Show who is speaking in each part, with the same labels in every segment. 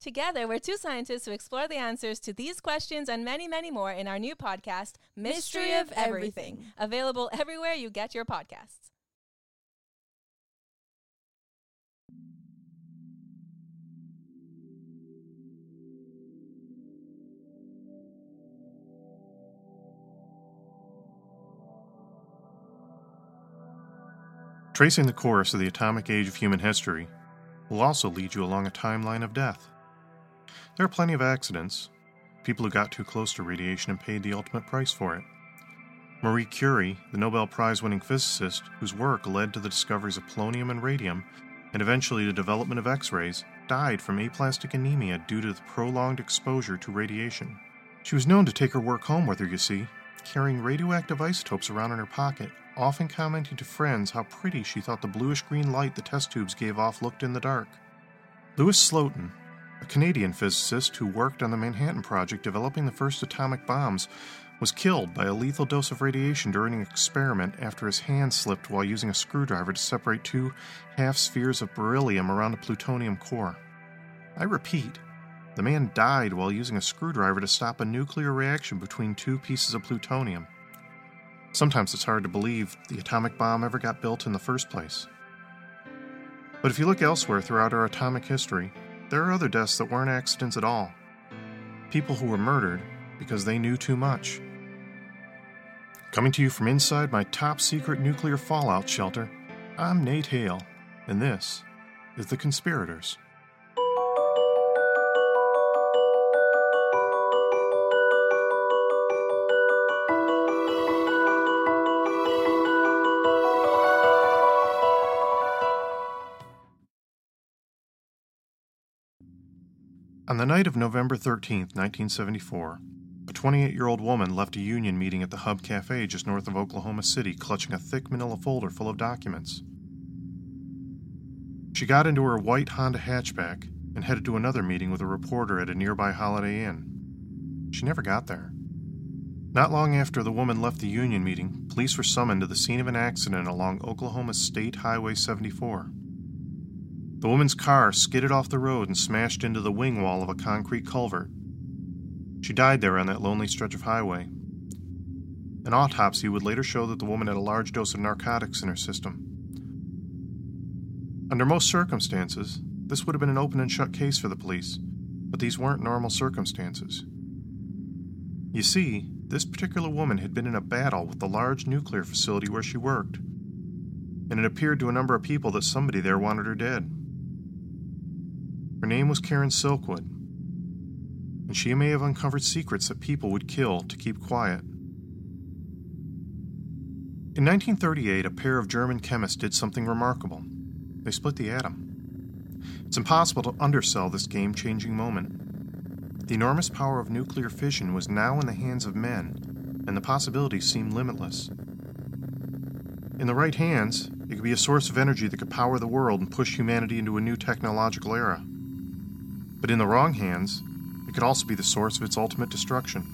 Speaker 1: Together, we're two scientists who explore the answers to these questions and many, many more in our new podcast,
Speaker 2: Mystery of Everything.
Speaker 1: available everywhere you get your podcasts.
Speaker 3: Tracing the course of the atomic age of human history will also lead you along a timeline of death. There are plenty of accidents, people who got too close to radiation and paid the ultimate price for it. Marie Curie, the Nobel Prize winning physicist whose work led to the discoveries of polonium and radium, and eventually the development of X rays, died from aplastic anemia due to the prolonged exposure to radiation. She was known to take her work home with her, you see, carrying radioactive isotopes around in her pocket, often commenting to friends how pretty she thought the bluish green light the test tubes gave off looked in the dark. Louis Slotin, a Canadian physicist who worked on the Manhattan Project developing the first atomic bombs, was killed by a lethal dose of radiation during an experiment after his hand slipped while using a screwdriver to separate two half spheres of beryllium around a plutonium core. I repeat, the man died while using a screwdriver to stop a nuclear reaction between two pieces of plutonium. Sometimes it's hard to believe the atomic bomb ever got built in the first place. But if you look elsewhere throughout our atomic history, there are other deaths that weren't accidents at all. People who were murdered because they knew too much. Coming to you from inside my top secret nuclear fallout shelter, I'm Nate Hale, and this is The Conspirators. On the night of November 13, 1974, a 28 year old woman left a union meeting at the Hub Cafe just north of Oklahoma City clutching a thick manila folder full of documents. She got into her white Honda hatchback and headed to another meeting with a reporter at a nearby Holiday Inn. She never got there. Not long after the woman left the union meeting, police were summoned to the scene of an accident along Oklahoma State Highway 74. The woman's car skidded off the road and smashed into the wing wall of a concrete culvert. She died there on that lonely stretch of highway. An autopsy would later show that the woman had a large dose of narcotics in her system. Under most circumstances, this would have been an open and shut case for the police, but these weren't normal circumstances. You see, this particular woman had been in a battle with the large nuclear facility where she worked, and it appeared to a number of people that somebody there wanted her dead. Her name was Karen Silkwood, and she may have uncovered secrets that people would kill to keep quiet. In 1938, a pair of German chemists did something remarkable. They split the atom. It's impossible to undersell this game changing moment. The enormous power of nuclear fission was now in the hands of men, and the possibilities seemed limitless. In the right hands, it could be a source of energy that could power the world and push humanity into a new technological era. But in the wrong hands, it could also be the source of its ultimate destruction.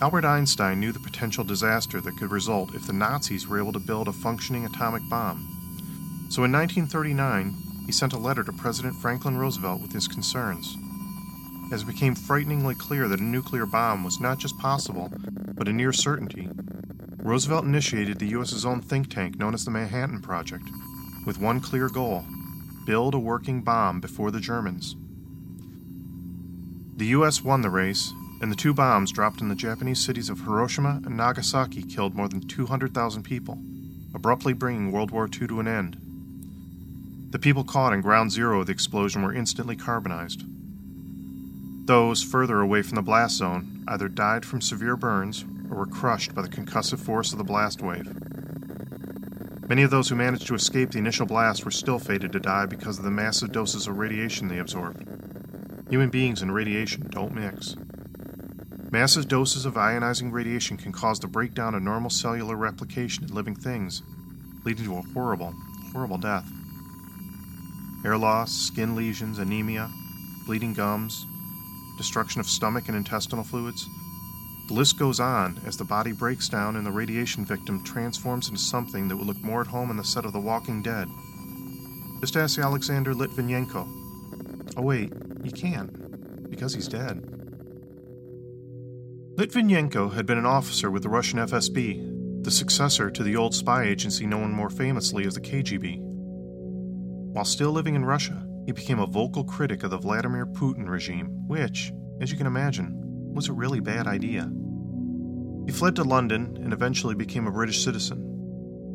Speaker 3: Albert Einstein knew the potential disaster that could result if the Nazis were able to build a functioning atomic bomb. So in 1939, he sent a letter to President Franklin Roosevelt with his concerns. As it became frighteningly clear that a nuclear bomb was not just possible, but a near certainty, Roosevelt initiated the U.S.'s own think tank known as the Manhattan Project, with one clear goal build a working bomb before the Germans. The U.S. won the race, and the two bombs dropped in the Japanese cities of Hiroshima and Nagasaki killed more than 200,000 people, abruptly bringing World War II to an end. The people caught in ground zero of the explosion were instantly carbonized. Those further away from the blast zone either died from severe burns or were crushed by the concussive force of the blast wave. Many of those who managed to escape the initial blast were still fated to die because of the massive doses of radiation they absorbed. Human beings and radiation don't mix. Massive doses of ionizing radiation can cause the breakdown of normal cellular replication in living things, leading to a horrible, horrible death. Hair loss, skin lesions, anemia, bleeding gums, destruction of stomach and intestinal fluids. The list goes on as the body breaks down and the radiation victim transforms into something that would look more at home on the set of The Walking Dead. Just ask Alexander Litvinenko. Oh, wait, you can't, because he's dead. Litvinenko had been an officer with the Russian FSB, the successor to the old spy agency known more famously as the KGB. While still living in Russia, he became a vocal critic of the Vladimir Putin regime, which, as you can imagine, was a really bad idea. He fled to London and eventually became a British citizen.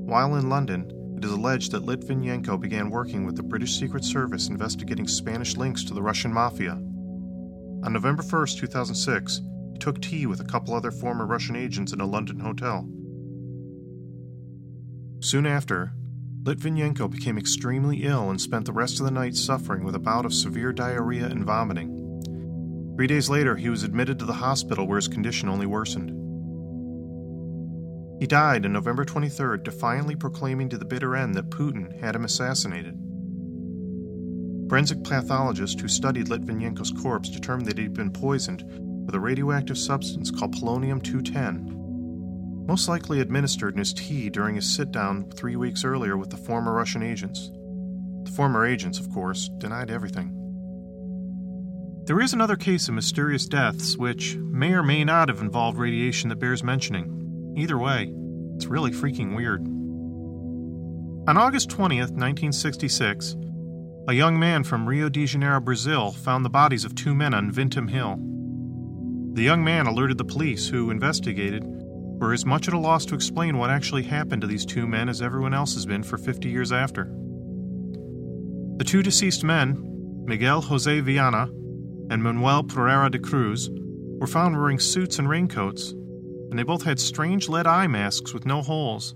Speaker 3: While in London, it is alleged that Litvinenko began working with the British Secret Service investigating Spanish links to the Russian mafia. On November 1, 2006, he took tea with a couple other former Russian agents in a London hotel. Soon after, Litvinenko became extremely ill and spent the rest of the night suffering with a bout of severe diarrhea and vomiting. Three days later, he was admitted to the hospital where his condition only worsened. He died on November 23rd, defiantly proclaiming to the bitter end that Putin had him assassinated. Forensic pathologists who studied Litvinenko's corpse determined that he'd been poisoned with a radioactive substance called polonium 210, most likely administered in his tea during his sit down three weeks earlier with the former Russian agents. The former agents, of course, denied everything. There is another case of mysterious deaths which may or may not have involved radiation that bears mentioning. Either way, it's really freaking weird. On August 20th, 1966, a young man from Rio de Janeiro, Brazil, found the bodies of two men on Vintém Hill. The young man alerted the police, who investigated, were as much at a loss to explain what actually happened to these two men as everyone else has been for 50 years after. The two deceased men, Miguel Jose Viana and Manuel Pereira de Cruz, were found wearing suits and raincoats and they both had strange lead eye masks with no holes,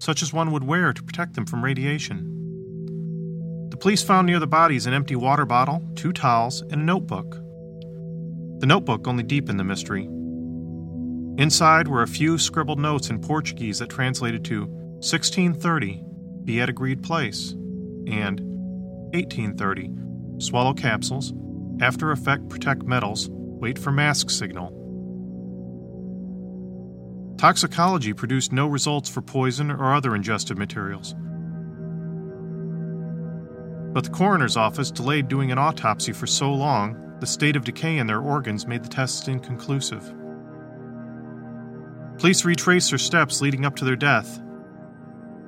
Speaker 3: such as one would wear to protect them from radiation. The police found near the bodies an empty water bottle, two towels, and a notebook. The notebook only deepened the mystery. Inside were a few scribbled notes in Portuguese that translated to 1630, be at agreed place, and 1830, swallow capsules, after effect protect metals, wait for mask signal. Toxicology produced no results for poison or other ingested materials. But the coroner's office delayed doing an autopsy for so long, the state of decay in their organs made the tests inconclusive. Police retraced their steps leading up to their death.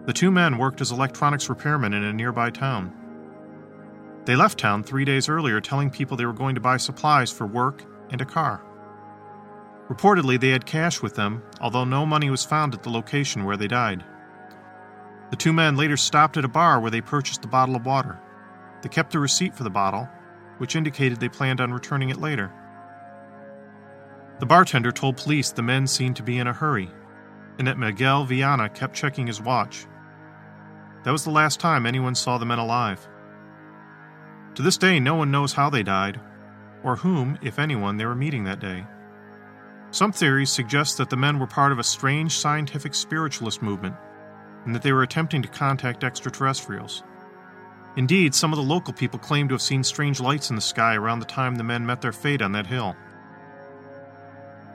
Speaker 3: The two men worked as electronics repairmen in a nearby town. They left town three days earlier telling people they were going to buy supplies for work and a car. Reportedly, they had cash with them, although no money was found at the location where they died. The two men later stopped at a bar where they purchased a bottle of water. They kept a receipt for the bottle, which indicated they planned on returning it later. The bartender told police the men seemed to be in a hurry, and that Miguel Viana kept checking his watch. That was the last time anyone saw the men alive. To this day, no one knows how they died, or whom, if anyone, they were meeting that day. Some theories suggest that the men were part of a strange scientific spiritualist movement and that they were attempting to contact extraterrestrials. Indeed, some of the local people claim to have seen strange lights in the sky around the time the men met their fate on that hill.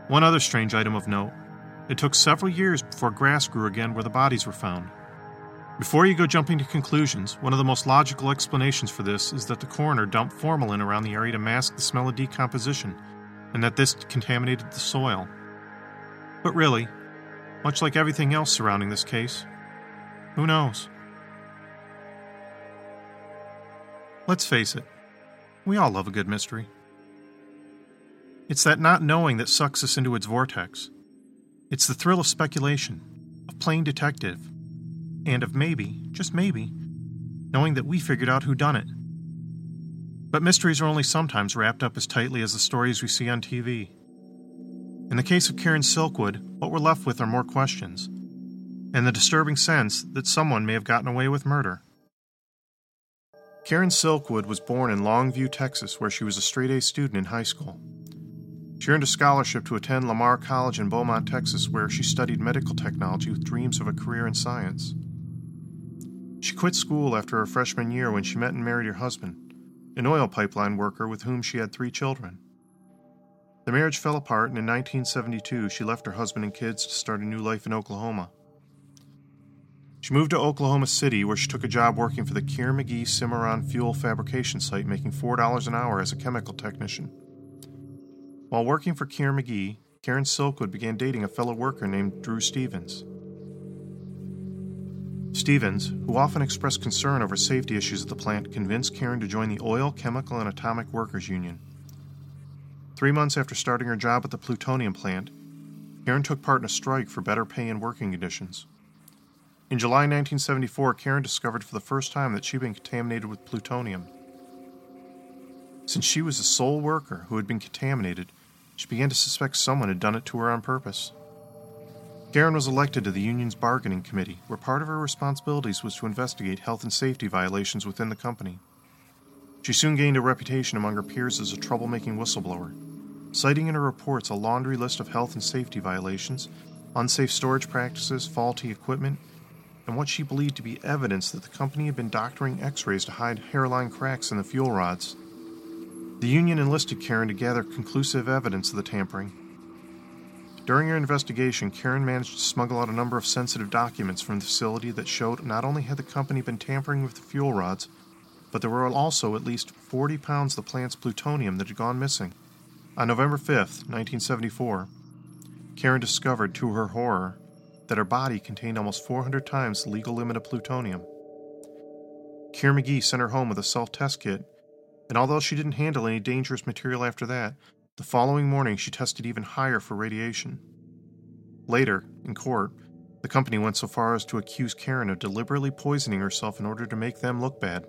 Speaker 3: One other strange item of note it took several years before grass grew again where the bodies were found. Before you go jumping to conclusions, one of the most logical explanations for this is that the coroner dumped formalin around the area to mask the smell of decomposition and that this contaminated the soil. But really, much like everything else surrounding this case, who knows? Let's face it, we all love a good mystery. It's that not knowing that sucks us into its vortex. It's the thrill of speculation, of playing detective, and of maybe, just maybe, knowing that we figured out who done it. But mysteries are only sometimes wrapped up as tightly as the stories we see on TV. In the case of Karen Silkwood, what we're left with are more questions, and the disturbing sense that someone may have gotten away with murder. Karen Silkwood was born in Longview, Texas, where she was a straight A student in high school. She earned a scholarship to attend Lamar College in Beaumont, Texas, where she studied medical technology with dreams of a career in science. She quit school after her freshman year when she met and married her husband, an oil pipeline worker with whom she had three children. The marriage fell apart, and in 1972 she left her husband and kids to start a new life in Oklahoma. She moved to Oklahoma City, where she took a job working for the Kerr-McGee Cimarron fuel fabrication site, making $4 an hour as a chemical technician. While working for Kerr-McGee, Karen Silkwood began dating a fellow worker named Drew Stephens. Stephens, who often expressed concern over safety issues at the plant, convinced Karen to join the Oil, Chemical, and Atomic Workers Union. Three months after starting her job at the plutonium plant, Karen took part in a strike for better pay and working conditions. In July 1974, Karen discovered for the first time that she'd been contaminated with plutonium. Since she was the sole worker who had been contaminated, she began to suspect someone had done it to her on purpose. Karen was elected to the union's bargaining committee, where part of her responsibilities was to investigate health and safety violations within the company. She soon gained a reputation among her peers as a troublemaking whistleblower, citing in her reports a laundry list of health and safety violations, unsafe storage practices, faulty equipment, and what she believed to be evidence that the company had been doctoring x rays to hide hairline cracks in the fuel rods. The union enlisted Karen to gather conclusive evidence of the tampering. During her investigation, Karen managed to smuggle out a number of sensitive documents from the facility that showed not only had the company been tampering with the fuel rods, but there were also at least 40 pounds of the plant's plutonium that had gone missing. On November 5, 1974, Karen discovered, to her horror, that her body contained almost 400 times the legal limit of plutonium. Kerr-McGee sent her home with a self test kit, and although she didn't handle any dangerous material after that, the following morning she tested even higher for radiation. Later, in court, the company went so far as to accuse Karen of deliberately poisoning herself in order to make them look bad.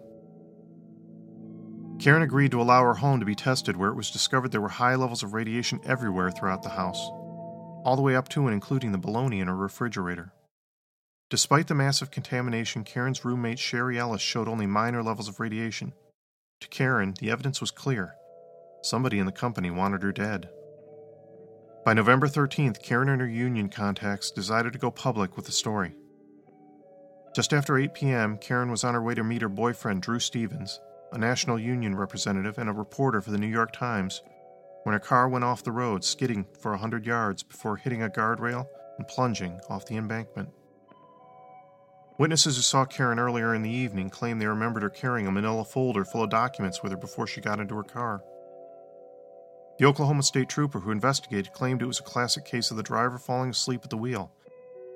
Speaker 3: Karen agreed to allow her home to be tested, where it was discovered there were high levels of radiation everywhere throughout the house all the way up to and including the bologna in her refrigerator. Despite the massive contamination, Karen's roommate Sherry Ellis showed only minor levels of radiation. To Karen, the evidence was clear. Somebody in the company wanted her dead. By November 13th, Karen and her union contacts decided to go public with the story. Just after 8 p.m., Karen was on her way to meet her boyfriend, Drew Stephens, a national union representative and a reporter for the New York Times, when her car went off the road, skidding for a hundred yards before hitting a guardrail and plunging off the embankment. Witnesses who saw Karen earlier in the evening claim they remembered her carrying a manila folder full of documents with her before she got into her car. The Oklahoma State trooper who investigated claimed it was a classic case of the driver falling asleep at the wheel.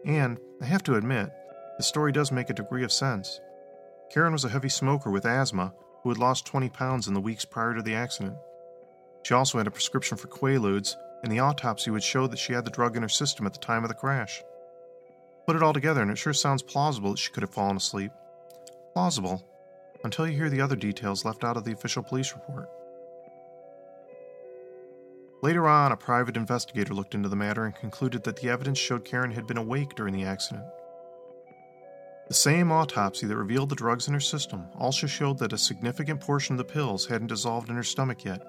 Speaker 3: And, I have to admit, the story does make a degree of sense. Karen was a heavy smoker with asthma who had lost 20 pounds in the weeks prior to the accident. She also had a prescription for Quaaludes, and the autopsy would show that she had the drug in her system at the time of the crash. Put it all together, and it sure sounds plausible that she could have fallen asleep. Plausible, until you hear the other details left out of the official police report. Later on, a private investigator looked into the matter and concluded that the evidence showed Karen had been awake during the accident. The same autopsy that revealed the drugs in her system also showed that a significant portion of the pills hadn't dissolved in her stomach yet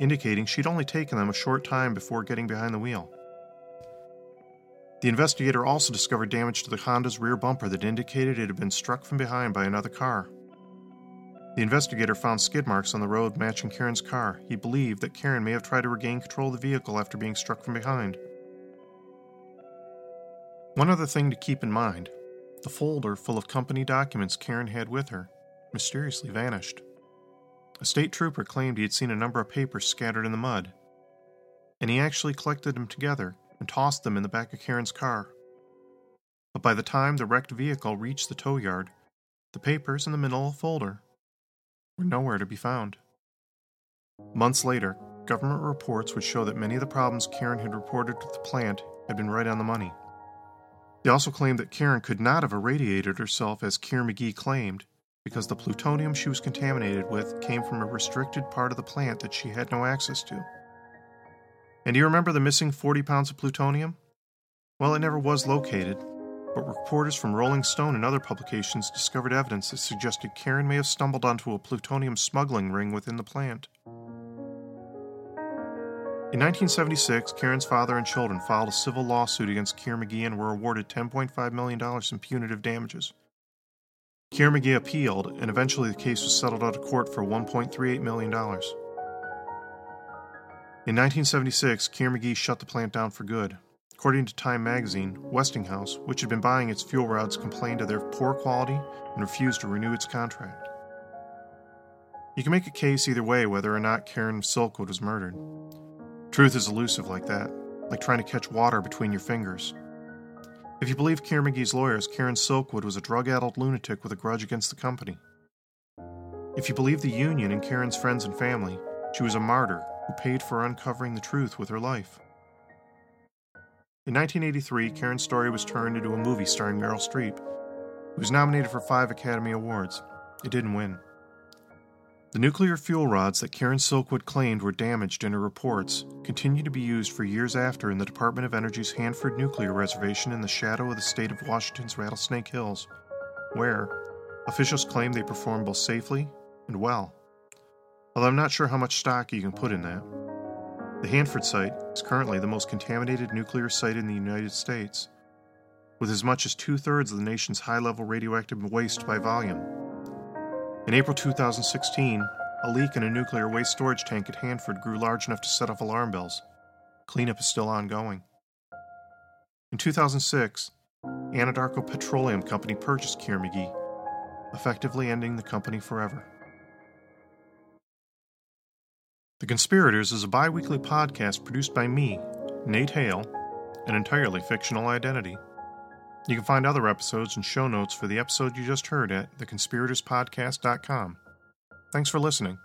Speaker 3: indicating she'd only taken them a short time before getting behind the wheel. The investigator also discovered damage to the Honda's rear bumper that indicated it had been struck from behind by another car. The investigator found skid marks on the road matching Karen's car. He believed that Karen may have tried to regain control of the vehicle after being struck from behind. One other thing to keep in mind the folder full of company documents Karen had with her mysteriously vanished. A state trooper claimed he had seen a number of papers scattered in the mud, and he actually collected them together and tossed them in the back of Karen's car. But by the time the wrecked vehicle reached the tow yard, the papers in the manila folder were nowhere to be found. Months later, government reports would show that many of the problems Karen had reported to the plant had been right on the money. They also claimed that Karen could not have irradiated herself as Kerr-McGee claimed, because the plutonium she was contaminated with came from a restricted part of the plant that she had no access to. And do you remember the missing 40 pounds of plutonium? Well, it never was located, but reporters from Rolling Stone and other publications discovered evidence that suggested Karen may have stumbled onto a plutonium smuggling ring within the plant. In 1976, Karen's father and children filed a civil lawsuit against Kerr-McGee and were awarded $10.5 million in punitive damages. Kerr-McGee appealed, and eventually the case was settled out of court for $1.38 million. In 1976, Kerr-McGee shut the plant down for good. According to Time magazine, Westinghouse, which had been buying its fuel rods, complained of their poor quality and refused to renew its contract. You can make a case either way whether or not Karen Silkwood was murdered. Truth is elusive like that, like trying to catch water between your fingers. If you believe Kerr-McGee's lawyers, Karen Silkwood was a drug addled lunatic with a grudge against the company. If you believe the union and Karen's friends and family, she was a martyr who paid for uncovering the truth with her life. In 1983, Karen's story was turned into a movie starring Meryl Streep. It was nominated for five Academy Awards. It didn't win. The nuclear fuel rods that Karen Silkwood claimed were damaged in her reports continue to be used for years after in the Department of Energy's Hanford Nuclear Reservation in the shadow of the state of Washington's Rattlesnake Hills, where officials claim they perform both safely and well. Although I'm not sure how much stock you can put in that. The Hanford site is currently the most contaminated nuclear site in the United States, with as much as two thirds of the nation's high level radioactive waste by volume. In April 2016, a leak in a nuclear waste storage tank at Hanford grew large enough to set off alarm bells. Cleanup is still ongoing. In 2006, Anadarko Petroleum Company purchased Kerr-McGee, effectively ending the company forever. The Conspirators is a bi weekly podcast produced by me, Nate Hale, an entirely fictional identity. You can find other episodes and show notes for the episode you just heard at theconspiratorspodcast.com. Thanks for listening.